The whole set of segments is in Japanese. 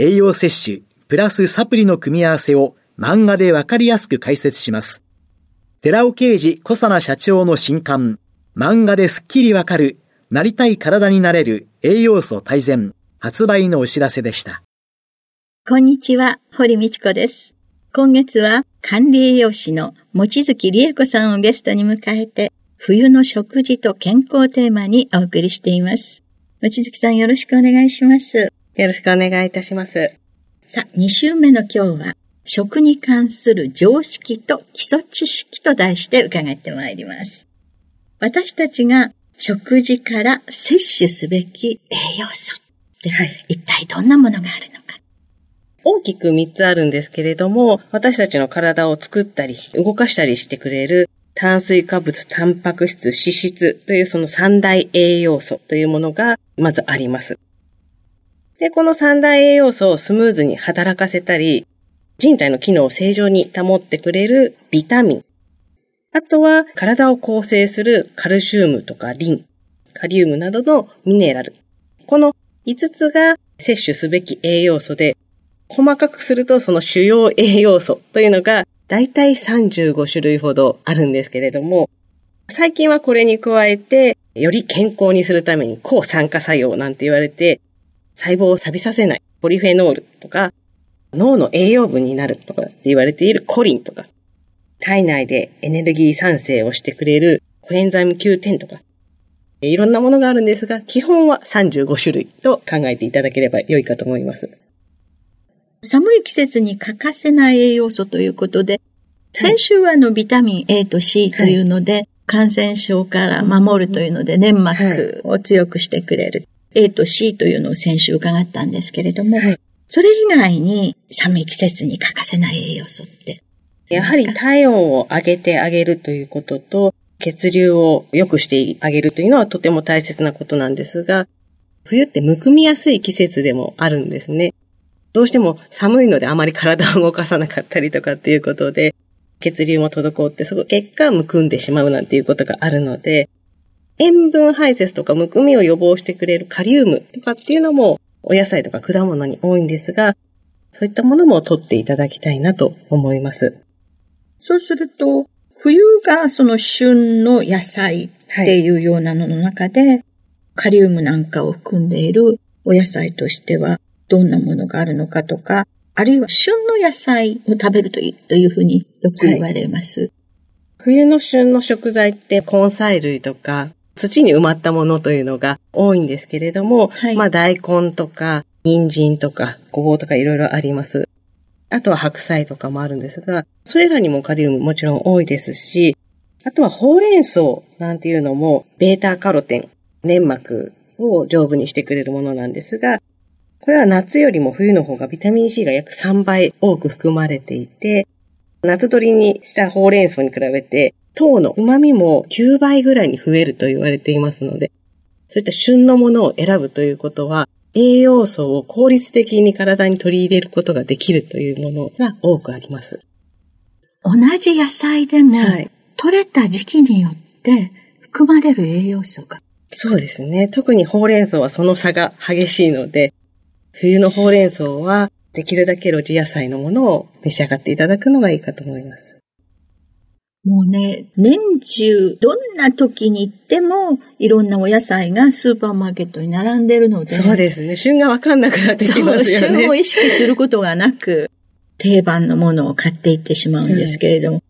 栄養摂取、プラスサプリの組み合わせを漫画でわかりやすく解説します。寺尾啓治小佐奈社長の新刊、漫画ですっきりわかる、なりたい体になれる栄養素大全、発売のお知らせでした。こんにちは、堀道子です。今月は管理栄養士の望月理恵子さんをゲストに迎えて、冬の食事と健康テーマにお送りしています。望月さんよろしくお願いします。よろしくお願いいたします。さあ、2週目の今日は、食に関する常識と基礎知識と題して伺ってまいります。私たちが食事から摂取すべき栄養素って、はい、一体どんなものがあるの大きく3つあるんですけれども、私たちの体を作ったり、動かしたりしてくれる炭水化物、タンパク質、脂質というその三大栄養素というものがまずあります。で、この三大栄養素をスムーズに働かせたり、人体の機能を正常に保ってくれるビタミン。あとは体を構成するカルシウムとかリン、カリウムなどのミネラル。この5つが摂取すべき栄養素で、細かくするとその主要栄養素というのがだいたい35種類ほどあるんですけれども、最近はこれに加えて、より健康にするために抗酸化作用なんて言われて、細胞を錆びさせない。ポリフェノールとか、脳の栄養分になるとかって言われているコリンとか、体内でエネルギー産生をしてくれるコエンザイム Q10 とか、いろんなものがあるんですが、基本は35種類と考えていただければ良いかと思います。寒い季節に欠かせない栄養素ということで、先週はあのビタミン A と C というので、はい、感染症から守るというので粘膜を強くしてくれる、はい、A と C というのを先週伺ったんですけれども、はい、それ以外に寒い季節に欠かせない栄養素ってやはり体温を上げてあげるということと、血流を良くしてあげるというのはとても大切なことなんですが、冬ってむくみやすい季節でもあるんですね。どうしても寒いのであまり体を動かさなかったりとかっていうことで、血流も滞って、そこ結果むくんでしまうなんていうことがあるので、塩分排泄とかむくみを予防してくれるカリウムとかっていうのもお野菜とか果物に多いんですが、そういったものも取っていただきたいなと思います。そうすると、冬がその旬の野菜っていうようなのの中で、はい、カリウムなんかを含んでいるお野菜としては、どんなものがあるのかとか、あるいは旬の野菜を食べるといいというふうによく言われます。はい、冬の旬の食材って根菜類とか土に埋まったものというのが多いんですけれども、はい、まあ大根とか人参とかごぼうとかいろいろあります。あとは白菜とかもあるんですが、それらにもカリウムもちろん多いですし、あとはほうれん草なんていうのもベータカロテン、粘膜を丈夫にしてくれるものなんですが、これは夏よりも冬の方がビタミン C が約3倍多く含まれていて、夏取りにしたほうれん草に比べて、糖の旨味も9倍ぐらいに増えると言われていますので、そういった旬のものを選ぶということは、栄養素を効率的に体に取り入れることができるというものが多くあります。同じ野菜でも、はい、取れた時期によって含まれる栄養素が。そうですね。特にほうれん草はその差が激しいので、冬のほうれん草は、できるだけ露地野菜のものを召し上がっていただくのがいいかと思います。もうね、年中、どんな時に行っても、いろんなお野菜がスーパーマーケットに並んでるので。そうですね。旬がわかんなくなってきますよね。旬を意識することがなく、定番のものを買っていってしまうんですけれども、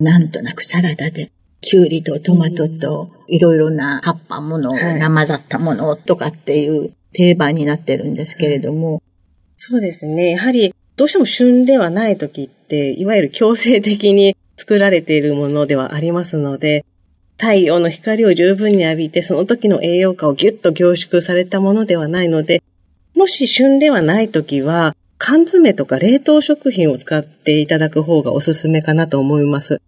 うん、なんとなくサラダで、キュウリとトマトといろいろな葉っぱものが混ざったものとかっていう定番になってるんですけれども。そうですね。やはりどうしても旬ではない時って、いわゆる強制的に作られているものではありますので、太陽の光を十分に浴びて、その時の栄養価をギュッと凝縮されたものではないので、もし旬ではない時は、缶詰とか冷凍食品を使っていただく方がおすすめかなと思います。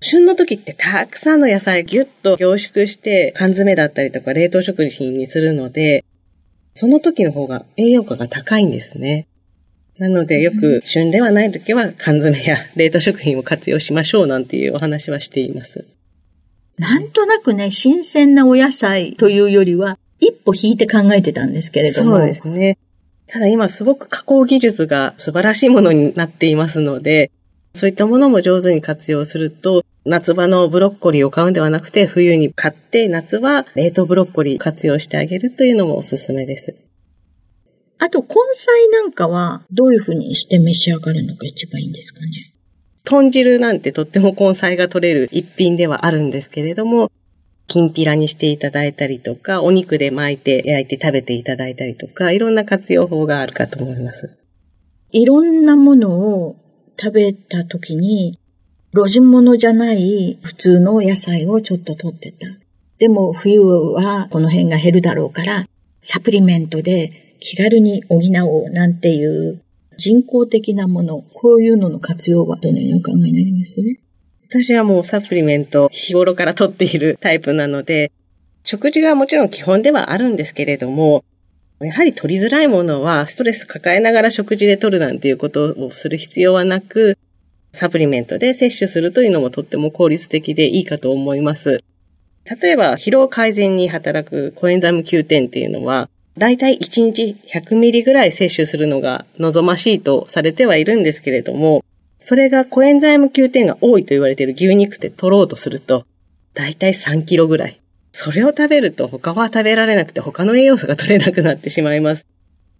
旬の時ってたくさんの野菜ギュッと凝縮して缶詰だったりとか冷凍食品にするので、その時の方が栄養価が高いんですね。なのでよく旬ではない時は缶詰や冷凍食品を活用しましょうなんていうお話はしています。なんとなくね、新鮮なお野菜というよりは、一歩引いて考えてたんですけれども。そうですね。ただ今すごく加工技術が素晴らしいものになっていますので、そういったものも上手に活用すると、夏場のブロッコリーを買うんではなくて、冬に買って、夏は冷凍ブロッコリー活用してあげるというのもおすすめです。あと、根菜なんかは、どういうふうにして召し上がるのが一番いいんですかね？豚汁なんてとっても根菜が取れる一品ではあるんですけれども、きんぴらにしていただいたりとか、お肉で巻いて焼いて食べていただいたりとか、いろんな活用法があるかと思います。いろんなものを食べた時に、路地物じゃない普通の野菜をちょっと取ってた。でも冬はこの辺が減るだろうから、サプリメントで気軽に補おうなんていう人工的なもの、こういうのの活用はどのようにお考えになります？ね私はもうサプリメント日頃から取っているタイプなので、食事がもちろん基本ではあるんですけれども、やはり取りづらいものはストレス抱えながら食事で取るなんていうことをする必要はなく、サプリメントで摂取するというのもとっても効率的でいいかと思います。例えば、疲労改善に働くコエンザイム Q10 っていうのは、だいたい1日100ミリぐらい摂取するのが望ましいとされてはいるんですけれども、それがコエンザイム Q10 が多いと言われている牛肉って取ろうとすると、だいたい3キロぐらい。それを食べると他は食べられなくて他の栄養素が取れなくなってしまいます。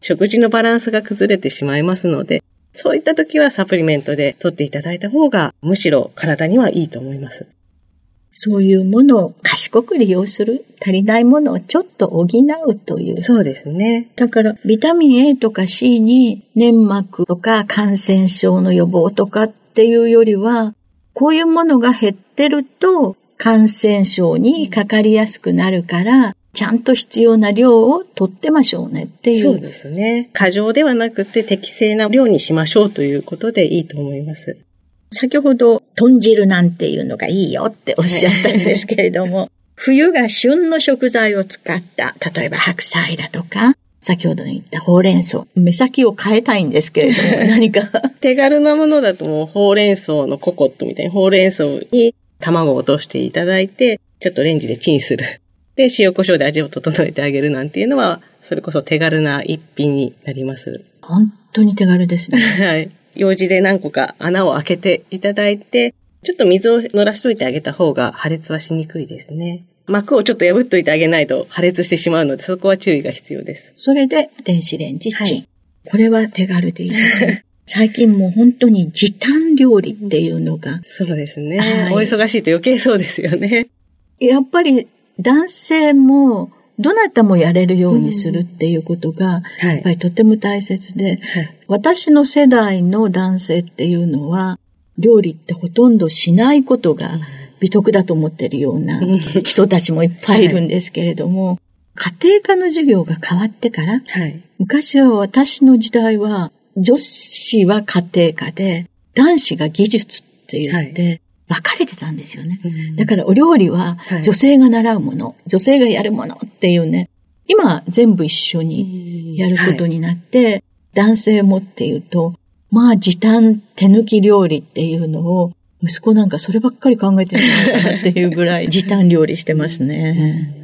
食事のバランスが崩れてしまいますので、そういった時はサプリメントで取っていただいた方がむしろ体にはいいと思います。そういうものを賢く利用する。足りないものをちょっと補うという。そうですね。だから、ビタミン A とか C に粘膜とか感染症の予防とかっていうよりは、こういうものが減ってると、感染症にかかりやすくなるから、ちゃんと必要な量を取ってましょうねっていう。そうですね。過剰ではなくて適正な量にしましょうということでいいと思います。先ほど、豚汁なんていうのがいいよっておっしゃったんですけれども、冬が旬の食材を使った、例えば白菜だとか、先ほど言ったほうれん草。目先を変えたいんですけれども、何か。手軽なものだともうほうれん草のココットみたいにほうれん草に卵を落としていただいて、ちょっとレンジでチンする。で、塩コショウで味を整えてあげるなんていうのは、それこそ手軽な一品になります。本当に手軽ですね。はい。用事で何個か穴を開けていただいて、ちょっと水を乗らしといてあげた方が破裂はしにくいですね。膜をちょっと破っといてあげないと破裂してしまうので、そこは注意が必要です。それで、電子レンジチン。はい、これは手軽でいいですね。最近もう本当に時短料理っていうのが。そうですね。はい、お忙しいと余計そうですよね。やっぱり男性もどなたもやれるようにするっていうことが、やっぱりとても大切で、はい、私の世代の男性っていうのは、料理ってほとんどしないことが美徳だと思ってるような人たちもいっぱいいるんですけれども、はい、家庭科の授業が変わってから、はい、昔は私の時代は女子は家庭科で、男子が技術って言って、分かれてたんですよね。だからお料理は女性が習うもの、女性がやるものっていうね、今全部一緒にやることになって、男性もっていうと、まあ時短手抜き料理っていうのを、息子なんかそればっかり考えてるのかなっていうぐらい 時短料理してますね。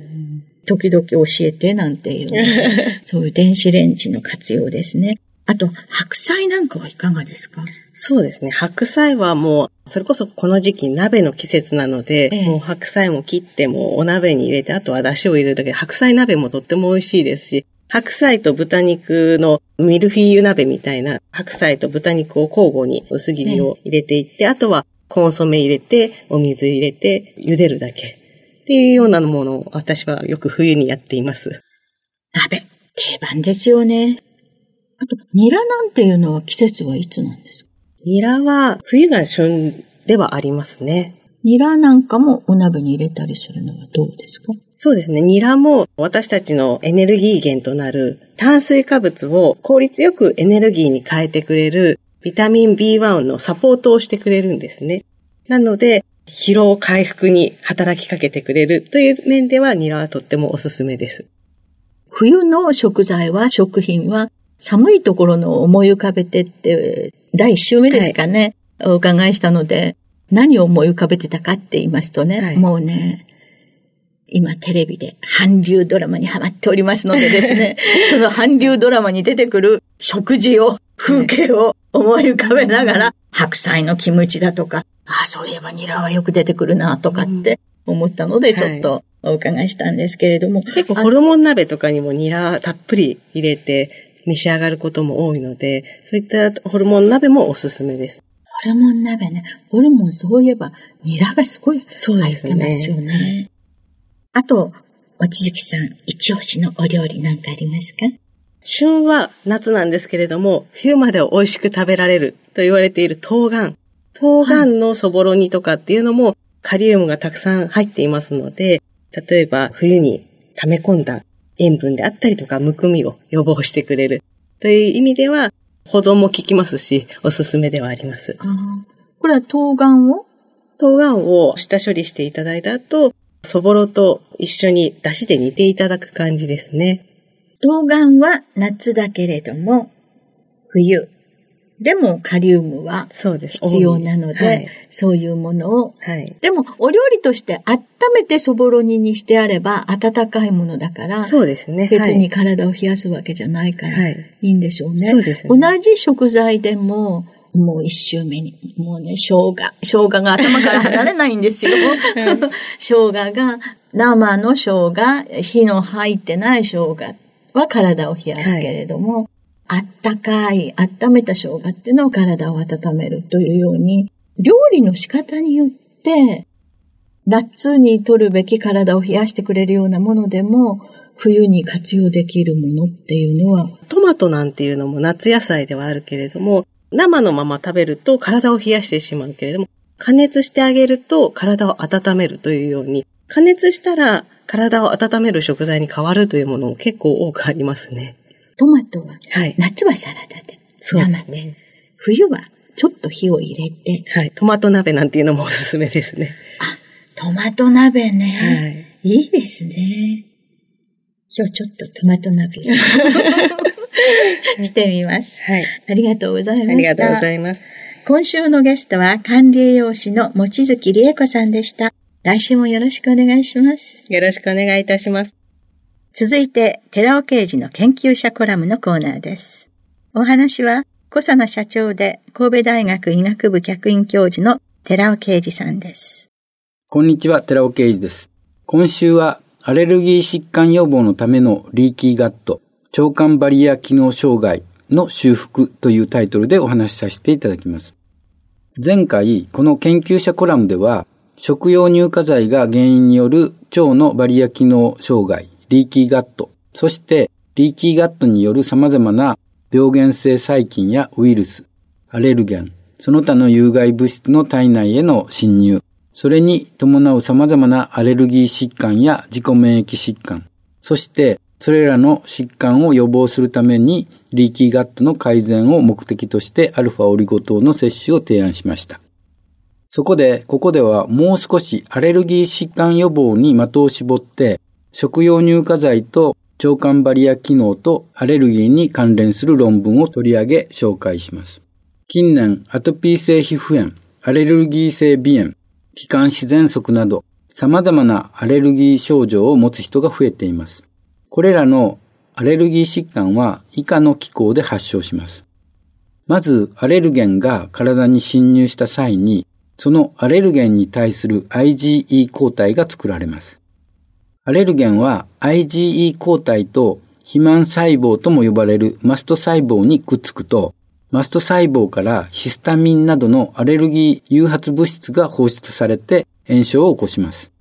時々教えてなんていう、そういう電子レンジの活用ですね。あと、白菜なんかはいかがですか？そうですね。白菜はもうそれこそこの時期鍋の季節なので、ええもう白菜も切ってもうお鍋に入れて、あとは出汁を入れるだけで、白菜鍋もとっても美味しいですし、白菜と豚肉のミルフィーユ鍋みたいな白菜と豚肉を交互に薄切りを入れていって、あとはコンソメ入れて、お水入れて、茹でるだけ。っていうようなものを私はよく冬にやっています。鍋、定番ですよね。あと、ニラなんていうのは季節はいつなんですか？ニラは冬が旬ではありますね。ニラなんかもお鍋に入れたりするのはどうですか？そうですね。ニラも私たちのエネルギー源となる炭水化物を効率よくエネルギーに変えてくれるビタミン B1 のサポートをしてくれるんですね。なので、疲労回復に働きかけてくれるという面ではニラはとってもおすすめです。冬の食材は、食品は、寒いところの思い浮かべてって、第一週目ですかね、お伺いしたので、何を思い浮かべてたかって言いますとね、はい。もうね、今テレビで韓流ドラマにハマっておりますのでですね、その韓流ドラマに出てくる食事を、風景を思い浮かべながら、白菜のキムチだとか、ああ、そういえばニラはよく出てくるなとかって思ったので、ちょっとお伺いしたんですけれども。結構ホルモン鍋とかにもニラたっぷり入れて召し上がることも多いので、そういったホルモン鍋もおすすめです。ホルモン鍋ね。ホルモンそういえば、ニラがすごいそう入ってますよね。あと、おちづきさん、一押しのお料理なんかありますか？旬は夏なんですけれども、冬までは美味しく食べられると言われている冬瓜。冬瓜のそぼろ煮とかっていうのもカリウムがたくさん入っていますので、例えば冬に溜め込んだ塩分であったりとかむくみを予防してくれるという意味では保存も効きますし、おすすめではあります。これは冬瓜を？冬瓜を下処理していただいた後、そぼろと一緒に出汁で煮ていただく感じですね。冬瓜は夏だけれども、冬。でもカリウムは。必要なので、はい。そういうものを。はい。でも、お料理として温めてそぼろ煮にしてあれば、温かいものだから、そうですね。別に体を冷やすわけじゃないから、はいいいんでしょうね。そうですね同じ食材でも、もう一周目に、もうね、生姜。生姜が頭から離れないんですよ。生姜が、生の生姜、火の入ってない生姜は体を冷やすけれども、あったかい、温めた生姜っていうのは体を温めるというように、料理の仕方によって、夏に取るべき体を冷やしてくれるようなものでも、冬に活用できるものっていうのは、トマトなんていうのも夏野菜ではあるけれども、生のまま食べると体を冷やしてしまうけれども、加熱してあげると体を温めるというように、加熱したら体を温める食材に変わるというものも結構多くありますね。トマトは、はい。夏はサラダで、そうですね。冬はちょっと火を入れて、はい。トマト鍋なんていうのもおすすめですね。トマト鍋はね。い。いいですね。今日ちょっとトマト鍋 してみます。はい。ありがとうございました。ありがとうございます。今週のゲストは管理栄養士の望月理恵子さんでした。来週もよろしくお願いします。よろしくお願いいたします。続いて、寺尾刑事の研究者コラムのコーナーです。お話は、小佐奈社長で神戸大学医学部客員教授の寺尾啓二さんです。こんにちは、寺尾啓二です。今週は、アレルギー疾患予防のためのリーキーガット、腸管バリア機能障害の修復というタイトルでお話しさせていただきます。前回、この研究者コラムでは、食用乳化剤が原因による腸のバリア機能障害、リーキーガット、そしてリーキーガットによる様々な病原性細菌やウイルス、アレルゲン、その他の有害物質の体内への侵入、それに伴う様々なアレルギー疾患や自己免疫疾患、そしてそれらの疾患を予防するためにリーキーガットの改善を目的としてアルファオリゴ糖の摂取を提案しました。そこで、ここではもう少しアレルギー疾患予防に的を絞って、食用乳化剤と腸管バリア機能とアレルギーに関連する論文を取り上げ紹介します。近年、アトピー性皮膚炎、アレルギー性鼻炎、気管支喘息など、様々なアレルギー症状を持つ人が増えています。これらのアレルギー疾患は以下の機構で発症します。まず、アレルゲンが体に侵入した際に、そのアレルゲンに対する IgE 抗体が作られます。アレルゲンは IgE 抗体と肥満細胞とも呼ばれるマスト細胞にくっつくと、マスト細胞からヒスタミンなどのアレルギー誘発物質が放出されて炎症を起こします。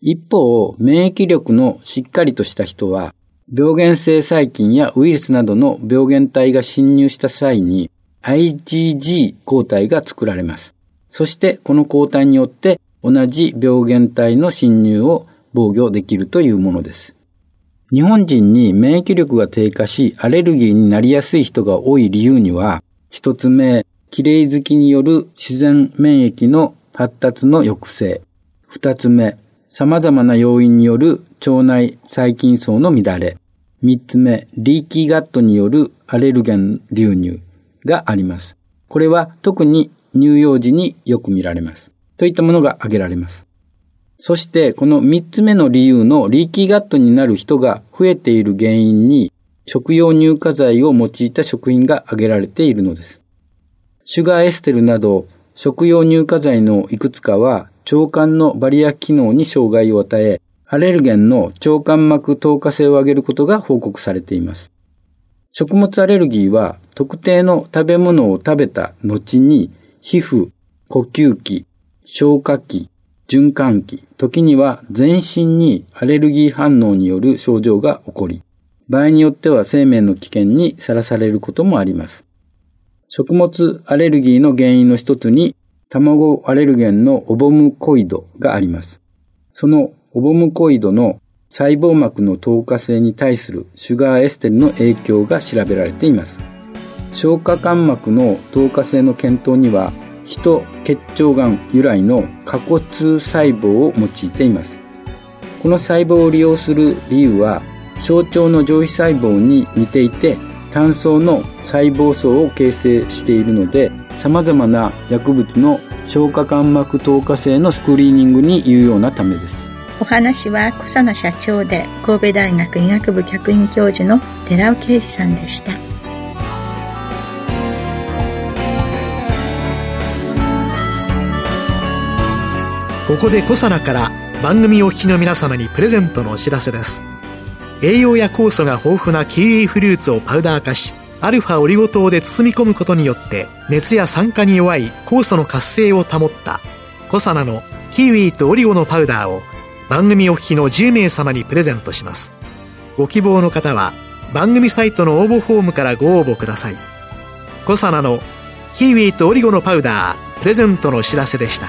一方、免疫力のしっかりとした人は、病原性細菌やウイルスなどの病原体が侵入した際に IgG 抗体が作られます。そしてこの抗体によって同じ病原体の侵入を防御できるというものです。日本人に免疫力が低下しアレルギーになりやすい人が多い理由には、一つ目、綺麗好きによる自然免疫の発達の抑制。二つ目、様々な要因による腸内細菌層の乱れ。三つ目、リーキーガットによるアレルゲン流入があります。これは特に乳幼児によく見られます。といったものが挙げられます。そしてこの三つ目の理由のリーキーガットになる人が増えている原因に食用乳化剤を用いた食品が挙げられているのです。シュガーエステルなど食用乳化剤のいくつかは腸管のバリア機能に障害を与え、アレルゲンの腸管膜透過性を上げることが報告されています。食物アレルギーは特定の食べ物を食べた後に皮膚、呼吸器、消化器、循環器、時には全身にアレルギー反応による症状が起こり、場合によっては生命の危険にさらされることもあります。食物アレルギーの原因の一つに卵アレルゲンのオボムコイドがあります。そのオボムコイドの細胞膜の透過性に対するシュガーエステルの影響が調べられています。消化管膜の透過性の検討には、人結腸がん由来の過骨細胞を用いています。この細胞を利用する理由は、小腸の上皮細胞に似ていて、単層の細胞層を形成しているので、様々な薬物の消化管膜透過性のスクリーニングに有用なためです。お話は小佐野社長で神戸大学医学部客員教授の寺尾啓二さんでした。ここで小佐奈から番組お聞きの皆様にプレゼントのお知らせです。栄養や酵素が豊富なキウイフルーツをパウダー化し、アルファオリゴ糖で包み込むことによって熱や酸化に弱い酵素の活性を保った。コサナのキウイとオリゴのパウダーを番組お聞きの10名様にプレゼントします。ご希望の方は番組サイトの応募フォームからご応募ください。コサナのキウイとオリゴのパウダープレゼントのお知らせでした。